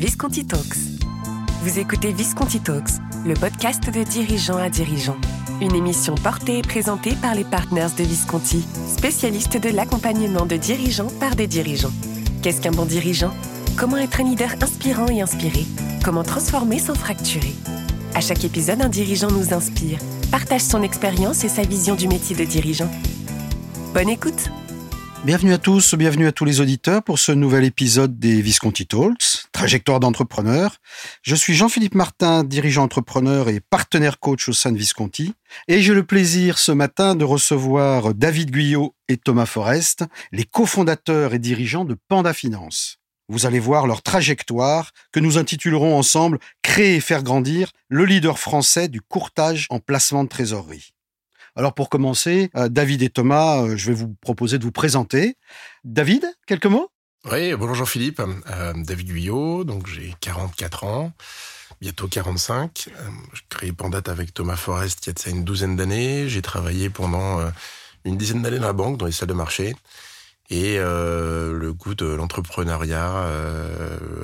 Visconti Talks. Vous écoutez Visconti Talks, le podcast de dirigeants à dirigeants. Une émission portée et présentée par les partners de Visconti, spécialistes de l'accompagnement de dirigeants par des dirigeants. Qu'est-ce qu'un bon dirigeant? Comment être un leader inspirant et inspiré? Comment transformer sans fracturer? À chaque épisode, un dirigeant nous inspire, partage son expérience et sa vision du métier de dirigeant. Bonne écoute Bienvenue à tous, bienvenue à tous les auditeurs pour ce nouvel épisode des Visconti Talks, trajectoire d'entrepreneur. Je suis Jean-Philippe Martin, dirigeant entrepreneur et partenaire coach au sein de Visconti. Et j'ai le plaisir ce matin de recevoir David Guyot et Thomas Forest, les cofondateurs et dirigeants de Panda Finance. Vous allez voir leur trajectoire que nous intitulerons ensemble Créer et faire grandir le leader français du courtage en placement de trésorerie. Alors pour commencer, euh, David et Thomas, euh, je vais vous proposer de vous présenter. David, quelques mots? Oui, bonjour Jean-Philippe. Euh, David Guyot, donc j'ai 44 ans, bientôt 45. J'ai créé Pandat avec Thomas Forest il y a de ça une douzaine d'années. J'ai travaillé pendant une dizaine d'années dans la banque, dans les salles de marché. Et le goût de l'entrepreneuriat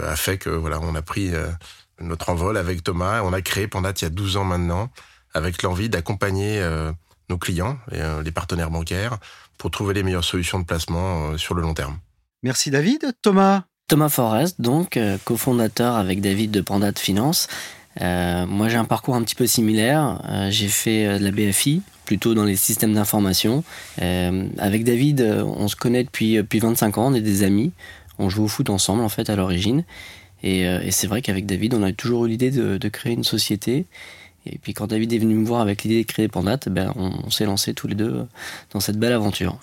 a fait que voilà, on a pris notre envol avec Thomas. On a créé Pandat il y a 12 ans maintenant, avec l'envie d'accompagner nos clients et euh, les partenaires bancaires pour trouver les meilleures solutions de placement euh, sur le long terme. Merci David. Thomas Thomas Forest, donc euh, cofondateur avec David de Panda de Finance. moi, j'ai un parcours un petit peu similaire. j'ai fait de la BFI, plutôt dans les systèmes d'information. avec David, on se connaît depuis, depuis 25 ans, on est des amis. On joue au foot ensemble, en fait, à l'origine. Et, c'est vrai qu'avec David, on a toujours eu l'idée de, créer une société. Et puis quand David est venu me voir avec l'idée de créer Pandat, ben on, s'est lancé tous les deux dans cette belle aventure.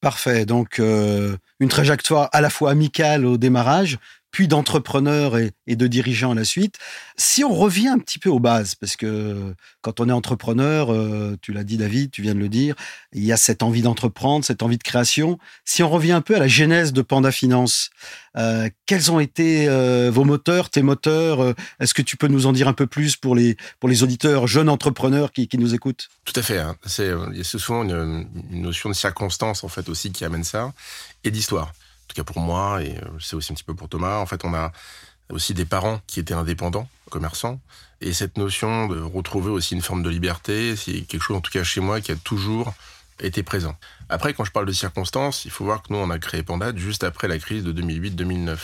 Parfait. Donc euh, une trajectoire à la fois amicale au démarrage, puis d'entrepreneurs et, de dirigeants à la suite. Si on revient un petit peu aux bases, parce que quand on est entrepreneur, euh, tu l'as dit David, tu viens de le dire, il y a cette envie d'entreprendre, cette envie de création. Si on revient un peu à la genèse de Panda Finance, euh, quels ont été euh, vos moteurs, tes moteurs Est-ce que tu peux nous en dire un peu plus pour les, pour les auditeurs, jeunes entrepreneurs qui, nous écoutent? Tout à fait. Hein. C'est, souvent une, une notion de circonstance en fait aussi qui amène ça, et d'histoire pour moi, et euh, c'est aussi un petit peu pour Thomas, en fait, on a aussi des parents qui étaient indépendants, commerçants, et cette notion de retrouver aussi une forme de liberté, c'est quelque chose, en tout cas chez moi, qui a toujours été présent. Après, quand je parle de circonstances, il faut voir que nous, on a créé Pandat juste après la crise de 2008-2009.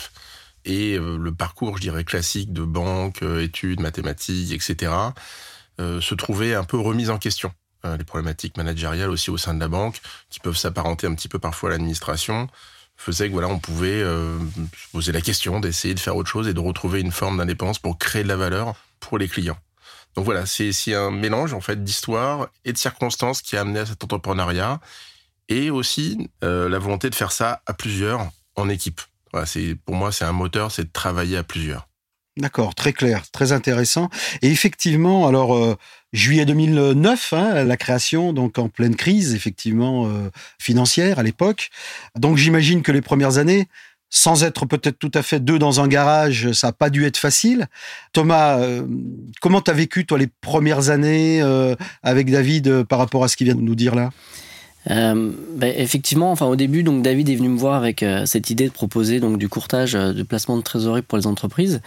Et euh, le parcours, je dirais, classique de banque, euh, études, mathématiques, etc., se trouvait un peu remis en question. les problématiques managériales aussi au sein de la banque, qui peuvent s'apparenter un petit peu parfois à l'administration, faisait que voilà, on pouvait euh, se poser la question d'essayer de faire autre chose et de retrouver une forme d'indépendance pour créer de la valeur pour les clients. Donc voilà, c'est un mélange en fait d'histoire et de circonstances qui a amené à cet entrepreneuriat et aussi euh, la volonté de faire ça à plusieurs en équipe. Voilà, c'est pour moi c'est un moteur, c'est de travailler à plusieurs. D'accord, très clair, très intéressant. Et effectivement, alors euh, juillet 2009, hein, la création, donc en pleine crise, effectivement euh, financière à l'époque. Donc j'imagine que les premières années, sans être peut-être tout à fait deux dans un garage, ça n'a pas dû être facile. Thomas, euh, comment tu as vécu toi les premières années avec David par rapport à ce qu'il vient de nous dire là? Euh, bah, effectivement, enfin au début, donc David est venu me voir avec euh, cette idée de proposer donc du courtage euh, de placement de trésorerie pour les entreprises,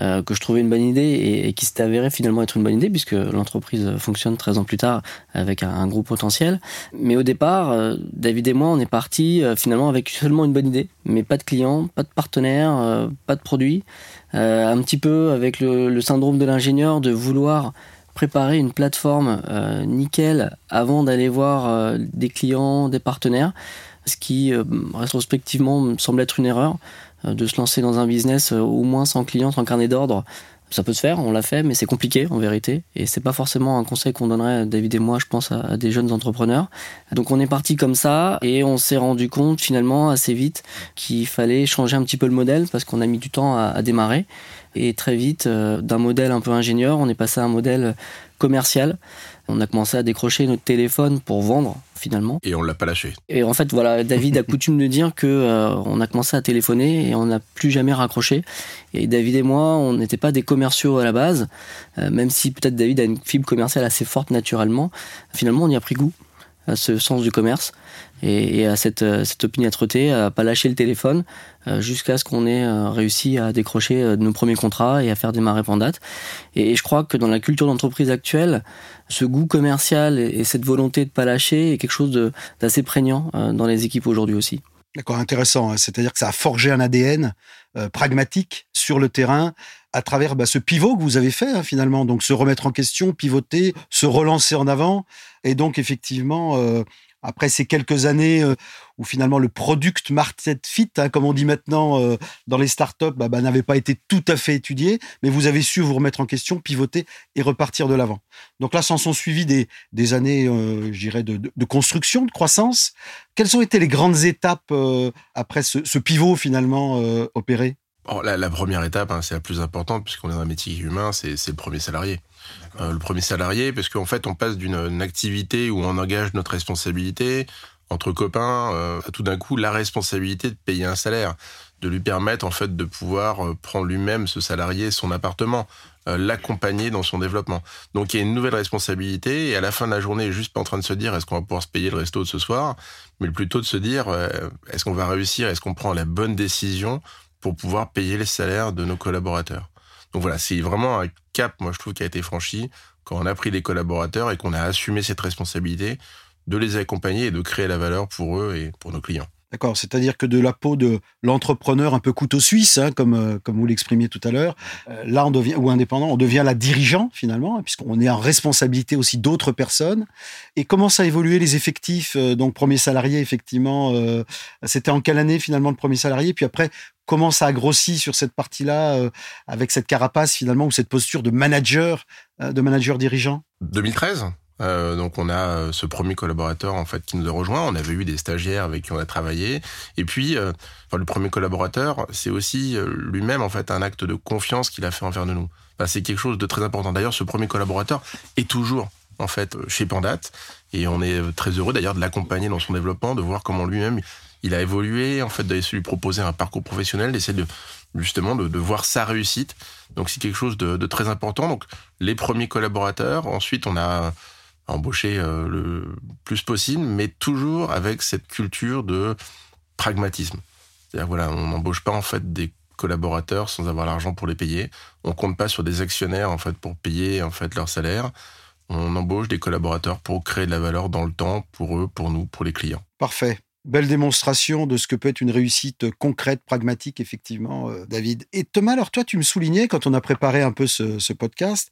euh, que je trouvais une bonne idée et, et qui s'est avéré finalement être une bonne idée puisque l'entreprise fonctionne 13 ans plus tard avec un, gros potentiel. Mais au départ, David et moi, on est parti finalement avec seulement une bonne idée, mais pas de clients, pas de partenaires, pas de produits, un petit peu avec le, le syndrome de l'ingénieur de vouloir préparer une plateforme euh, nickel avant d'aller voir euh, des clients, des partenaires, ce qui euh, rétrospectivement me semble être une erreur de se lancer dans un business au moins sans clients, sans carnet d'ordre. Ça peut se faire, on l'a fait, mais c'est compliqué en vérité. Et c'est pas forcément un conseil qu'on donnerait, David et moi, je pense, à, des jeunes entrepreneurs. Donc on est parti comme ça et on s'est rendu compte finalement assez vite qu'il fallait changer un petit peu le modèle parce qu'on a mis du temps à, à démarrer. Et très vite, euh, d'un modèle un peu ingénieur, on est passé à un modèle commercial. On a commencé à décrocher notre téléphone pour vendre finalement. Et on l'a pas lâché. Et en fait, voilà, David a coutume de dire que euh, on a commencé à téléphoner et on n'a plus jamais raccroché. Et David et moi, on n'était pas des commerciaux à la base, euh, même si peut-être David a une fibre commerciale assez forte naturellement. Finalement, on y a pris goût. À ce sens du commerce et, à cette, cette opiniâtreté, à pas lâcher le téléphone jusqu'à ce qu'on ait réussi à décrocher nos premiers contrats et à faire démarrer Pandate. Et, je crois que dans la culture d'entreprise actuelle, ce goût commercial et, cette volonté de pas lâcher est quelque chose d'assez prégnant dans les équipes aujourd'hui aussi. D'accord, intéressant. Hein. C'est-à-dire que ça a forgé un ADN pragmatique sur le terrain à travers bah, ce pivot que vous avez fait hein, finalement. Donc se remettre en question, pivoter, se relancer en avant. Et donc effectivement, euh, après ces quelques années euh, où finalement le product market fit, hein, comme on dit maintenant euh, dans les startups, bah, bah, n'avait pas été tout à fait étudié, mais vous avez su vous remettre en question, pivoter et repartir de l'avant. Donc là, s'en sont suivis des, des années, je dirais, de, de, construction, de croissance. Quelles ont été les grandes étapes après ce, ce, pivot finalement opéré? Oh, la, première étape, hein, c'est la plus importante puisqu'on est dans un métier humain, c'est le premier salarié. Euh, le premier salarié, parce qu'en fait, on passe d'une activité où on engage notre responsabilité entre copains euh, à tout d'un coup la responsabilité de payer un salaire, de lui permettre en fait de pouvoir euh, prendre lui-même ce salarié son appartement, l'accompagner dans son développement. Donc il y a une nouvelle responsabilité et à la fin de la journée, juste pas en train de se dire est-ce qu'on va pouvoir se payer le resto de ce soir, mais plutôt de se dire est-ce qu'on va réussir, est-ce qu'on prend la bonne décision pour pouvoir payer les salaires de nos collaborateurs. Donc voilà, c'est vraiment un cap, moi je trouve, qui a été franchi quand on a pris les collaborateurs et qu'on a assumé cette responsabilité de les accompagner et de créer la valeur pour eux et pour nos clients. D'accord, c'est-à-dire que de la peau de l'entrepreneur un peu couteau suisse, hein, comme, euh, comme vous l'exprimiez tout à l'heure, euh, là on devient, ou indépendant, on devient la dirigeant finalement, hein, puisqu'on est en responsabilité aussi d'autres personnes. Et comment ça a évolué les effectifs euh, Donc premier salarié, effectivement, c'était en quelle année finalement le premier salarié? Puis après, comment ça a grossi sur cette partie-là, avec cette carapace finalement, ou cette posture de manager, de manager dirigeant? 2013 euh, donc on a euh, ce premier collaborateur en fait qui nous a rejoint. On avait eu des stagiaires avec qui on a travaillé. Et puis euh, le premier collaborateur, c'est aussi lui-même en fait un acte de confiance qu'il a fait envers nous. c'est quelque chose de très important. D'ailleurs, ce premier collaborateur est toujours en fait chez Pandat et on est très heureux d'ailleurs de l'accompagner dans son développement, de voir comment lui-même il a évolué, en fait de lui proposer un parcours professionnel, d'essayer de justement de, voir sa réussite. Donc c'est quelque chose de, de, très important. Donc les premiers collaborateurs, ensuite on a embaucher euh, le plus possible, mais toujours avec cette culture de pragmatisme. C'est-à-dire voilà, on n'embauche pas en fait des collaborateurs sans avoir l'argent pour les payer. On compte pas sur des actionnaires en fait pour payer en fait leur salaire. On embauche des collaborateurs pour créer de la valeur dans le temps pour eux, pour nous, pour les clients. Parfait. Belle démonstration de ce que peut être une réussite concrète, pragmatique, effectivement, euh, David. Et Thomas, alors toi, tu me soulignais quand on a préparé un peu ce, ce podcast,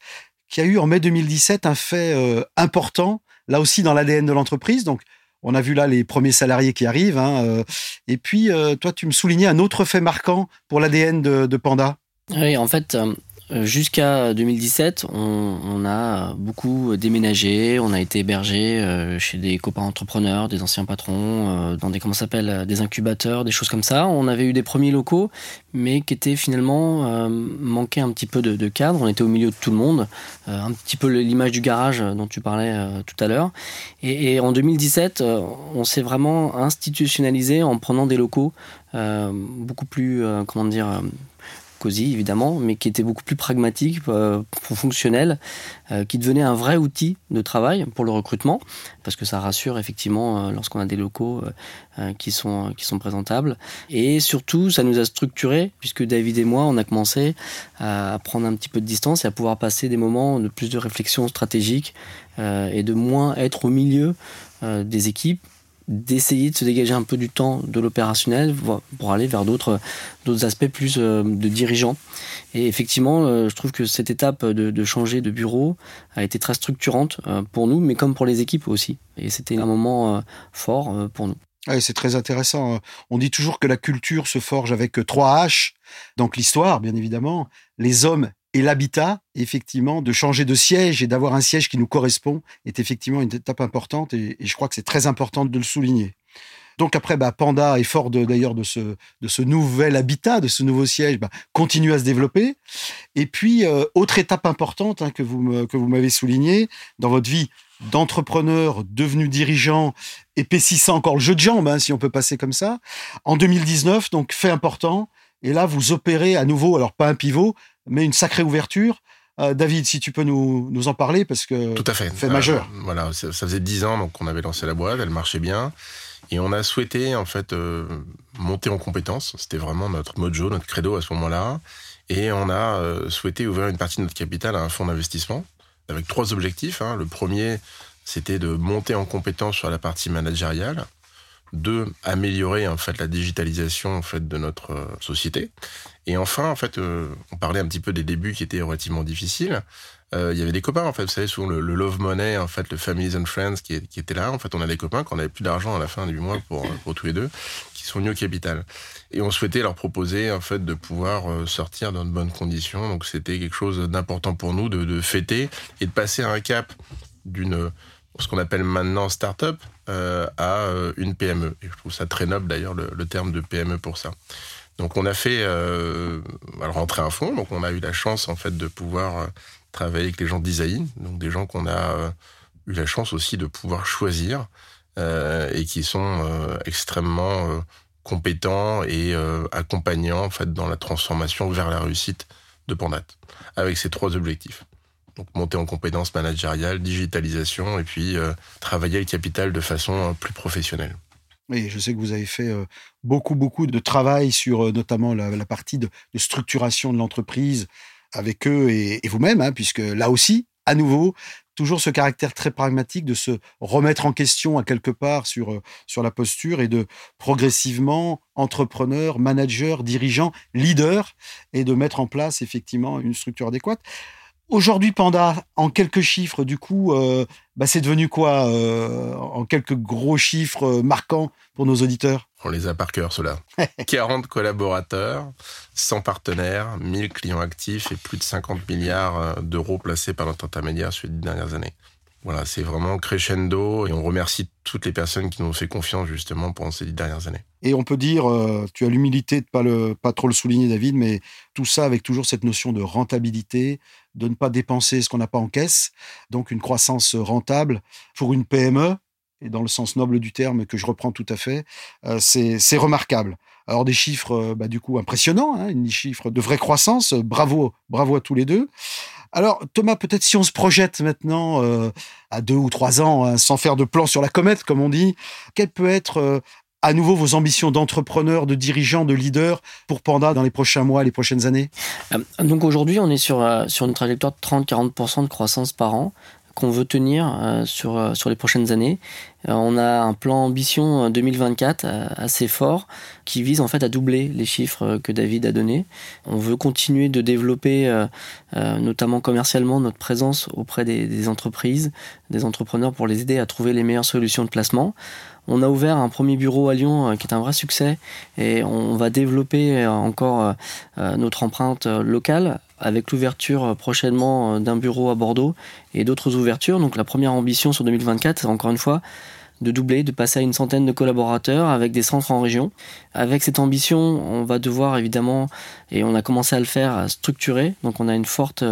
qui a eu en mai 2017 un fait euh, important, là aussi dans l'ADN de l'entreprise. Donc, on a vu là les premiers salariés qui arrivent. Hein, euh, et puis, euh, toi, tu me soulignais un autre fait marquant pour l'ADN de, de, Panda. Oui, en fait, jusqu'à 2017, on, a beaucoup déménagé, on a été hébergé euh, chez des copains entrepreneurs, des anciens patrons, euh, dans des comment s'appelle, des incubateurs, des choses comme ça. On avait eu des premiers locaux, mais qui étaient finalement euh, manquaient un petit peu de, de, cadre. On était au milieu de tout le monde, un petit peu l'image du garage dont tu parlais tout à l'heure. Et, et, en 2017, on s'est vraiment institutionnalisé en prenant des locaux beaucoup plus, comment dire Évidemment, mais qui était beaucoup plus pragmatique, euh, fonctionnel, euh, qui devenait un vrai outil de travail pour le recrutement, parce que ça rassure effectivement euh, lorsqu'on a des locaux qui, sont, qui sont présentables. Et surtout, ça nous a structuré, puisque David et moi, on a commencé à prendre un petit peu de distance et à pouvoir passer des moments de plus de réflexion stratégique et de moins être au milieu des équipes d'essayer de se dégager un peu du temps de l'opérationnel pour aller vers d'autres d'autres aspects plus euh, de dirigeants. Et effectivement, euh, je trouve que cette étape de, changer de bureau a été très structurante euh, pour nous, mais comme pour les équipes aussi. Et c'était un moment fort pour nous. c'est très intéressant. On dit toujours que la culture se forge avec trois H. Donc l'histoire, bien évidemment, les hommes et l'habitat, effectivement, de changer de siège et d'avoir un siège qui nous correspond est effectivement une étape importante et, je crois que c'est très important de le souligner. Donc après, bah, Panda est fort d'ailleurs de, ce, de ce nouvel habitat, de ce nouveau siège, bah, continue à se développer. Et puis, euh, autre étape importante hein, que vous m'avez souligné dans votre vie d'entrepreneur devenu dirigeant, épaississant encore le jeu de jambes, hein, si on peut passer comme ça. En 2019, donc fait important. Et là, vous opérez à nouveau, alors pas un pivot, mais une sacrée ouverture David, si tu peux nous, nous en parler, parce que Tout à fait. fait majeur. voilà, ça, ça faisait dix ans donc qu'on avait lancé la boîte, elle marchait bien. Et on a souhaité en fait monter en compétences. C'était vraiment notre mojo, notre credo à ce moment-là. Et on a souhaité ouvrir une partie de notre capital à un fonds d'investissement avec trois objectifs. Hein. Le premier, c'était de monter en compétence sur la partie managériale. Deux, améliorer en fait la digitalisation en fait de notre euh, société. Et enfin, en fait, euh, on parlait un petit peu des débuts qui étaient relativement difficiles. Euh, il y avait des copains en fait, vous savez, souvent le, love money, en fait, le families and friends qui, qui était là. En fait, on a des copains quand on avait plus d'argent à la fin du mois pour, pour tous les deux, qui sont venus au capital. Et on souhaitait leur proposer en fait de pouvoir sortir dans de bonnes conditions. Donc c'était quelque chose d'important pour nous de, fêter et de passer un cap d'une ce qu'on appelle maintenant start-up euh, à euh, une PME. Et je trouve ça très noble d'ailleurs le, terme de PME pour ça. Donc on a fait euh, rentrer un fonds, donc on a eu la chance en fait de pouvoir euh, travailler avec les gens design, donc des gens qu'on a eu la chance aussi de pouvoir choisir et qui sont extrêmement compétents et accompagnants en fait dans la transformation vers la réussite de Pandat, avec ces trois objectifs. Donc monter en compétences managériales, digitalisation et puis euh, travailler le capital de façon euh, plus professionnelle. Oui, je sais que vous avez fait euh, beaucoup, beaucoup de travail sur notamment la, partie de, structuration de l'entreprise avec eux et, vous-même, hein, puisque là aussi, à nouveau, toujours ce caractère très pragmatique de se remettre en question à quelque part sur, sur la posture et de progressivement entrepreneur, manager, dirigeant, leader et de mettre en place effectivement une structure adéquate. Aujourd'hui, Panda, en quelques chiffres, du coup, euh, bah, c'est devenu quoi euh, En quelques gros chiffres euh, marquants pour nos auditeurs? On les a par cœur, ceux-là. 40 collaborateurs, 100 partenaires, 1000 clients actifs et plus de 50 milliards d'euros placés par notre intermédiaire sur les dix dernières années. Voilà, c'est vraiment crescendo et on remercie toutes les personnes qui nous ont fait confiance justement pendant ces dix dernières années. Et on peut dire, tu as l'humilité de pas pas trop le souligner, David, mais tout ça avec toujours cette notion de rentabilité, de ne pas dépenser ce qu'on n'a pas en caisse, donc une croissance rentable pour une PME, et dans le sens noble du terme que je reprends tout à fait, euh, c'est remarquable. Alors des chiffres, euh, bah, du coup, impressionnants, hein, des chiffres de vraie croissance. Bravo, bravo à tous les deux. Alors Thomas, peut-être si on se projette maintenant euh, à deux ou trois ans, hein, sans faire de plan sur la comète, comme on dit, quel peut être à nouveau vos ambitions d'entrepreneur, de dirigeant, de leader pour Panda dans les prochains mois, les prochaines années? Euh, Donc aujourd'hui, on est sur, euh, sur une trajectoire de 30-40% de croissance par an qu'on veut tenir euh, sur, sur les prochaines années. on a un plan ambition 2024 assez fort qui vise en fait à doubler les chiffres que David a donnés. On veut continuer de développer, notamment commercialement, notre présence auprès des entreprises, des entrepreneurs pour les aider à trouver les meilleures solutions de placement. On a ouvert un premier bureau à Lyon euh, qui est un vrai succès et on va développer euh, encore euh, notre empreinte locale avec l'ouverture prochainement d'un bureau à Bordeaux et d'autres ouvertures. Donc la première ambition sur 2024, c'est encore une fois de doubler, de passer à une centaine de collaborateurs avec des centres en région. Avec cette ambition, on va devoir évidemment, et on a commencé à le faire, structurer. Donc on a une forte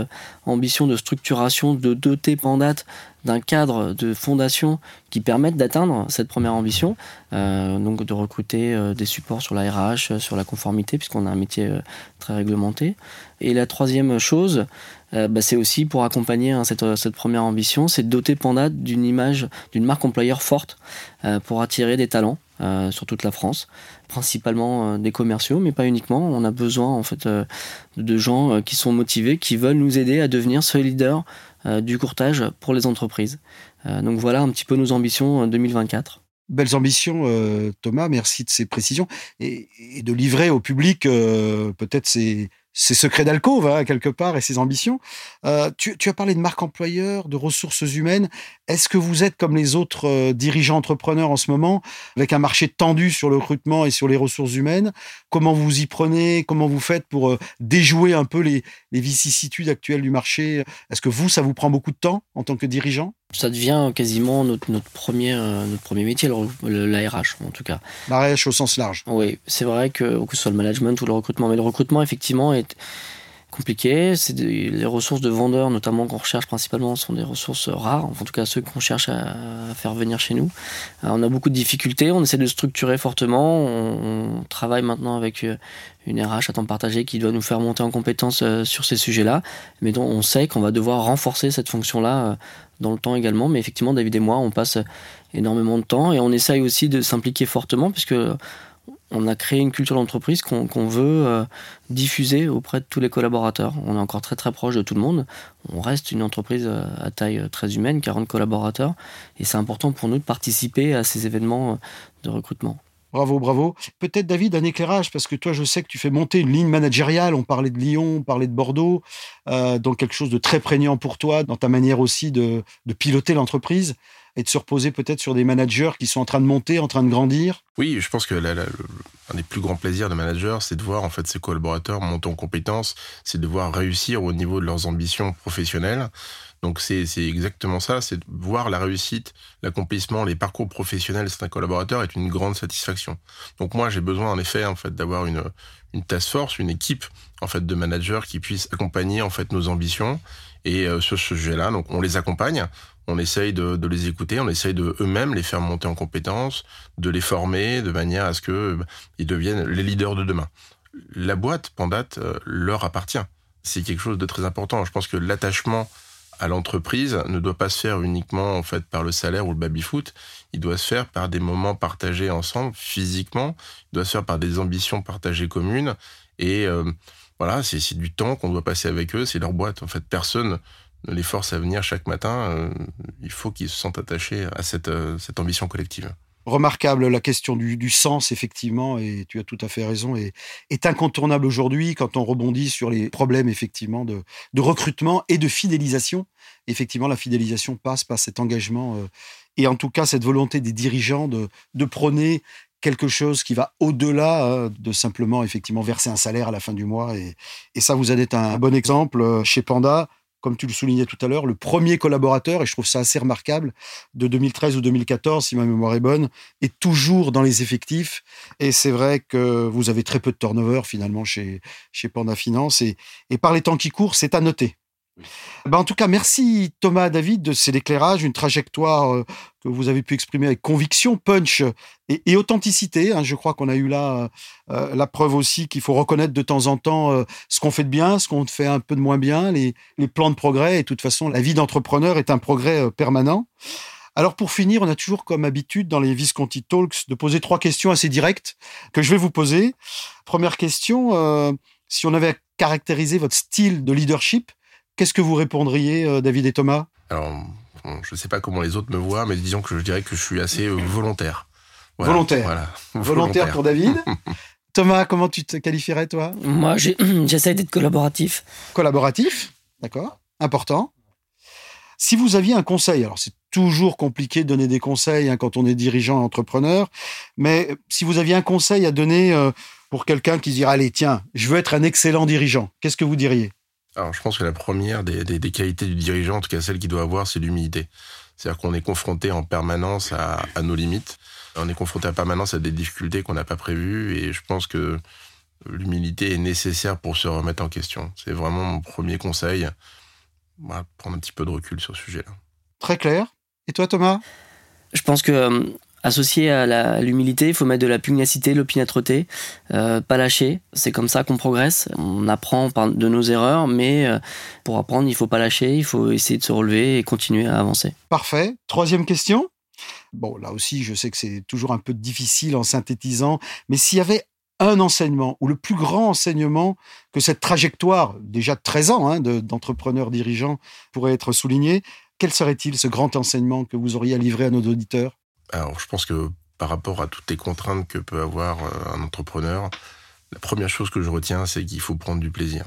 ambition de structuration, de doter Pandat d'un cadre de fondation qui permettent d'atteindre cette première ambition, euh, donc de recruter euh, des supports sur la RH, euh, sur la conformité, puisqu'on a un métier très réglementé. Et la troisième chose, bah, c'est aussi pour accompagner hein, cette, première ambition, c'est de doter Panda d'une image, d'une marque employeur forte pour attirer des talents. sur toute la France, principalement des commerciaux, mais pas uniquement. On a besoin en fait de gens qui sont motivés, qui veulent nous aider à devenir ce leader du courtage pour les entreprises. Euh, donc voilà un petit peu nos ambitions 2024. Belles ambitions, euh, Thomas. Merci de ces précisions et, de livrer au public peut-être ces, ses secrets d'alcôve, hein, quelque part, et ses ambitions. Euh, tu, as parlé de marque employeur, de ressources humaines. Est-ce que vous êtes comme les autres euh, dirigeants entrepreneurs en ce moment, avec un marché tendu sur le recrutement et sur les ressources humaines? Comment vous y prenez? Comment vous faites pour euh, déjouer un peu les, les vicissitudes actuelles du marché? Est-ce que vous, ça vous prend beaucoup de temps en tant que dirigeant? Ça devient quasiment notre, notre, premier, euh, notre premier métier, la RH en tout cas. La RH au sens large. Oui, c'est vrai que, que ce soit le management ou le recrutement, mais le recrutement effectivement est compliqué. Les ressources de vendeurs, notamment qu'on recherche principalement, sont des ressources rares. En tout cas, ceux qu'on cherche à, faire venir chez nous. Euh, on a beaucoup de difficultés. On essaie de structurer fortement. On, travaille maintenant avec euh, une RH à temps partagé qui doit nous faire monter en compétence sur ces sujets-là. Mais dont on sait qu'on va devoir renforcer cette fonction-là dans le temps également. Mais effectivement, David et moi, on passe énormément de temps et on essaye aussi de s'impliquer fortement puisque on a créé une culture d'entreprise qu'on veut euh, diffuser auprès de tous les collaborateurs. On est encore très très proche de tout le monde. On reste une entreprise euh, à taille euh, très humaine, 40 collaborateurs, et c'est important pour nous de participer à ces événements de recrutement. Bravo, bravo. Peut-être David, un éclairage, parce que toi, je sais que tu fais monter une ligne managériale. On parlait de Lyon, on parlait de Bordeaux, donc quelque chose de très prégnant pour toi dans ta manière aussi de piloter l'entreprise et de se reposer peut-être sur des managers qui sont en train de monter, en train de grandir? Oui, je pense que l'un des plus grands plaisirs de manager, c'est de voir en fait ses collaborateurs monter en compétences, c'est de voir réussir au niveau de leurs ambitions professionnelles. Donc c'est exactement ça, c'est de voir la réussite, l'accomplissement, les parcours professionnels de certains collaborateurs est une grande satisfaction. Donc moi j'ai besoin en effet en fait d'avoir une une task force, une équipe en fait de managers qui puissent accompagner en fait nos ambitions et euh, sur ce sujet-là, on les accompagne, on essaye de, les écouter, on essaye de eux-mêmes les faire monter en compétences, de les former de manière à ce que bah, ils deviennent les leaders de demain. La boîte Pandate euh, leur appartient. C'est quelque chose de très important. Je pense que l'attachement à l'entreprise ne doit pas se faire uniquement en fait par le salaire ou le baby-foot. Il doit se faire par des moments partagés ensemble physiquement. Il doit se faire par des ambitions partagées communes. Et euh, voilà, c'est du temps qu'on doit passer avec eux. C'est leur boîte. En fait, personne les force à venir chaque matin, euh, il faut qu'ils se sentent attachés à cette, euh, ambition collective. Remarquable, la question du, sens, effectivement, et tu as tout à fait raison, est, incontournable aujourd'hui quand on rebondit sur les problèmes, effectivement, de, recrutement et de fidélisation. Effectivement, la fidélisation passe par cet engagement euh, et en tout cas cette volonté des dirigeants de, de prôner quelque chose qui va au-delà de simplement effectivement verser un salaire à la fin du mois. Et, ça, vous êtes un bon exemple chez Panda comme tu le soulignais tout à l'heure, le premier collaborateur, et je trouve ça assez remarquable, de 2013 ou 2014, si ma mémoire est bonne, est toujours dans les effectifs. Et c'est vrai que vous avez très peu de turnover finalement chez, chez Panda Finance. Et, et par les temps qui courent, c'est à noter. Ben, en tout cas, merci Thomas David de cet éclairage, une trajectoire euh, que vous avez pu exprimer avec conviction, punch et, authenticité. Hein. Je crois qu'on a eu là euh, la preuve aussi qu'il faut reconnaître de temps en temps euh, ce qu'on fait de bien, ce qu'on fait un peu de moins bien, les, plans de progrès. Et de toute façon, la vie d'entrepreneur est un progrès permanent. Alors pour finir, on a toujours comme habitude dans les Visconti Talks de poser trois questions assez directes que je vais vous poser. Première question, si on avait à caractériser votre style de leadership, Qu'est-ce que vous répondriez, euh, David et Thomas? Alors, je ne sais pas comment les autres me voient, mais disons que je dirais que je suis assez euh, volontaire. volontaire. volontaire. pour David. Thomas, comment tu te qualifierais, toi? Moi, j'essaie d'être collaboratif. Collaboratif, d'accord, important. Si vous aviez un conseil, alors c'est toujours compliqué de donner des conseils hein, quand on est dirigeant entrepreneur, mais si vous aviez un conseil à donner euh, pour quelqu'un qui dirait allez tiens, je veux être un excellent dirigeant, qu'est-ce que vous diriez? Alors, je pense que la première des, qualités du dirigeant, en tout cas celle qu'il doit avoir, c'est l'humilité. C'est-à-dire qu'on est confronté en permanence à, nos limites. On est confronté en permanence à des difficultés qu'on n'a pas prévues. Et je pense que l'humilité est nécessaire pour se remettre en question. C'est vraiment mon premier conseil. prendre un petit peu de recul sur ce sujet-là. Très clair. Et toi, Thomas? Je pense que euh, Associé à l'humilité, il faut mettre de la pugnacité, l'opiniâtreté, euh, pas lâcher. C'est comme ça qu'on progresse. On apprend de nos erreurs, mais euh, pour apprendre, il faut pas lâcher, il faut essayer de se relever et continuer à avancer. Parfait. Troisième question. Bon, là aussi, je sais que c'est toujours un peu difficile en synthétisant, mais s'il y avait un enseignement ou le plus grand enseignement que cette trajectoire, déjà de 13 ans hein, d'entrepreneur dirigeant, pourrait être souligné, quel serait-il ce grand enseignement que vous auriez à livrer à nos auditeurs? Alors, je pense que par rapport à toutes les contraintes que peut avoir euh, un entrepreneur, la première chose que je retiens, c'est qu'il faut prendre du plaisir.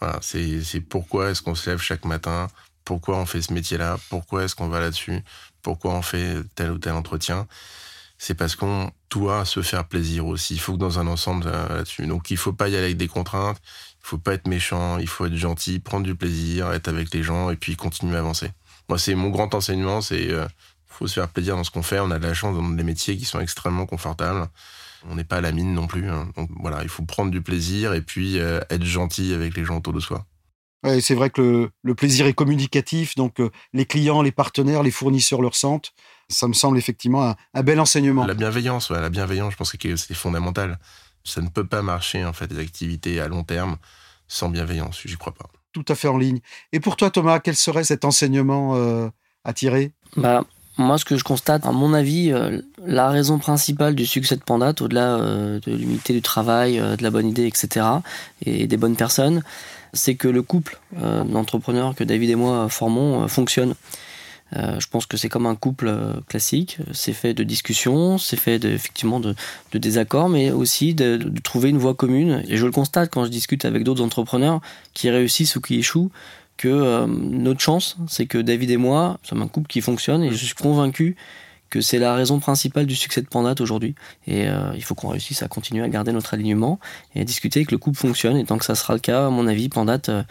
Voilà, c'est pourquoi est-ce qu'on se lève chaque matin, pourquoi on fait ce métier-là, pourquoi est-ce qu'on va là-dessus, pourquoi on fait tel ou tel entretien? C'est parce qu'on doit se faire plaisir aussi. Il faut que dans un ensemble euh, là-dessus. Donc il faut pas y aller avec des contraintes, il faut pas être méchant, il faut être gentil, prendre du plaisir, être avec les gens et puis continuer à avancer. Moi, c'est mon grand enseignement, c'est euh, faut se faire plaisir dans ce qu'on fait. On a de la chance dans des métiers qui sont extrêmement confortables. On n'est pas à la mine non plus. Hein. Donc voilà, il faut prendre du plaisir et puis euh, être gentil avec les gens autour de soi. Ouais, c'est vrai que le, plaisir est communicatif, donc euh, les clients, les partenaires, les fournisseurs le ressentent. Ça me semble effectivement un, bel enseignement. La bienveillance, la bienveillance, je pense que c'est fondamental. Ça ne peut pas marcher en fait des activités à long terme sans bienveillance, j'y crois pas. Tout à fait en ligne. Et pour toi, Thomas, quel serait cet enseignement euh, à tirer? Bah, moi, ce que je constate, à mon avis, euh, la raison principale du succès de Pandat, au-delà euh, de l'unité du travail, de la bonne idée, etc., et des bonnes personnes, c'est que le couple d'entrepreneurs que David et moi formons fonctionne. Euh, je pense que c'est comme un couple euh, classique. C'est fait de discussions, c'est fait effectivement de, de, désaccords, mais aussi de, de, trouver une voie commune. Et je le constate quand je discute avec d'autres entrepreneurs qui réussissent ou qui échouent, que euh, notre chance, c'est que David et moi sommes un couple qui fonctionne et je suis convaincu que c'est la raison principale du succès de Pandat aujourd'hui. Et il faut qu'on réussisse à continuer à garder notre alignement et à discuter que le couple fonctionne. Et tant que ça sera le cas, à mon avis, Pandat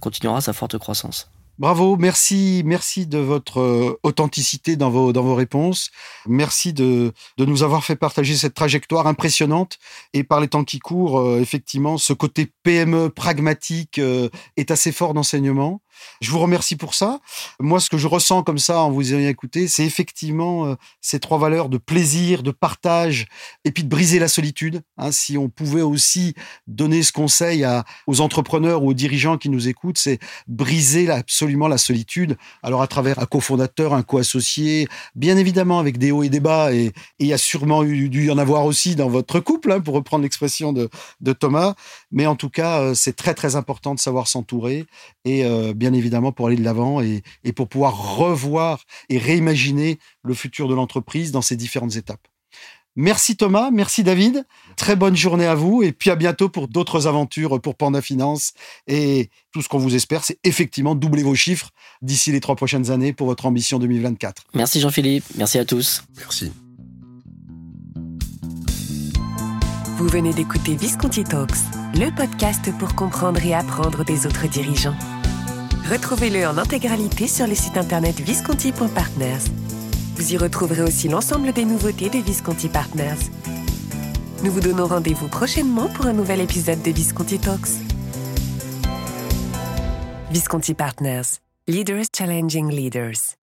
continuera sa forte croissance. Bravo, merci, merci de votre euh, authenticité dans vos, dans vos réponses. Merci de, de nous avoir fait partager cette trajectoire impressionnante. Et par les temps qui courent, euh, effectivement, ce côté PME pragmatique euh, est assez fort d'enseignement. Je vous remercie pour ça. Moi, ce que je ressens comme ça en vous ayant écouté, c'est effectivement euh, ces trois valeurs de plaisir, de partage et puis de briser la solitude. Hein. si on pouvait aussi donner ce conseil à, aux entrepreneurs ou aux dirigeants qui nous écoutent, c'est briser absolument la solitude. Alors à travers un cofondateur, un co-associé, bien évidemment avec des hauts et des bas, et il y a sûrement dû y en avoir aussi dans votre couple, hein, pour reprendre l'expression de, de, Thomas. Mais en tout cas, euh, c'est très très important de savoir s'entourer et euh, bien évidemment pour aller de l'avant et, pour pouvoir revoir et réimaginer le futur de l'entreprise dans ces différentes étapes. Merci Thomas, merci David. Très bonne journée à vous et puis à bientôt pour d'autres aventures pour Panda Finance. Et tout ce qu'on vous espère, c'est effectivement doubler vos chiffres d'ici les trois prochaines années pour votre ambition 2024. Merci Jean-Philippe, merci à tous. Merci. Vous venez d'écouter Visconti Talks, le podcast pour comprendre et apprendre des autres dirigeants. Retrouvez-le en intégralité sur le site internet visconti.partners. Vous y retrouverez aussi l'ensemble des nouveautés de Visconti Partners. Nous vous donnons rendez-vous prochainement pour un nouvel épisode de Visconti Talks. Visconti Partners, Leaders Challenging Leaders.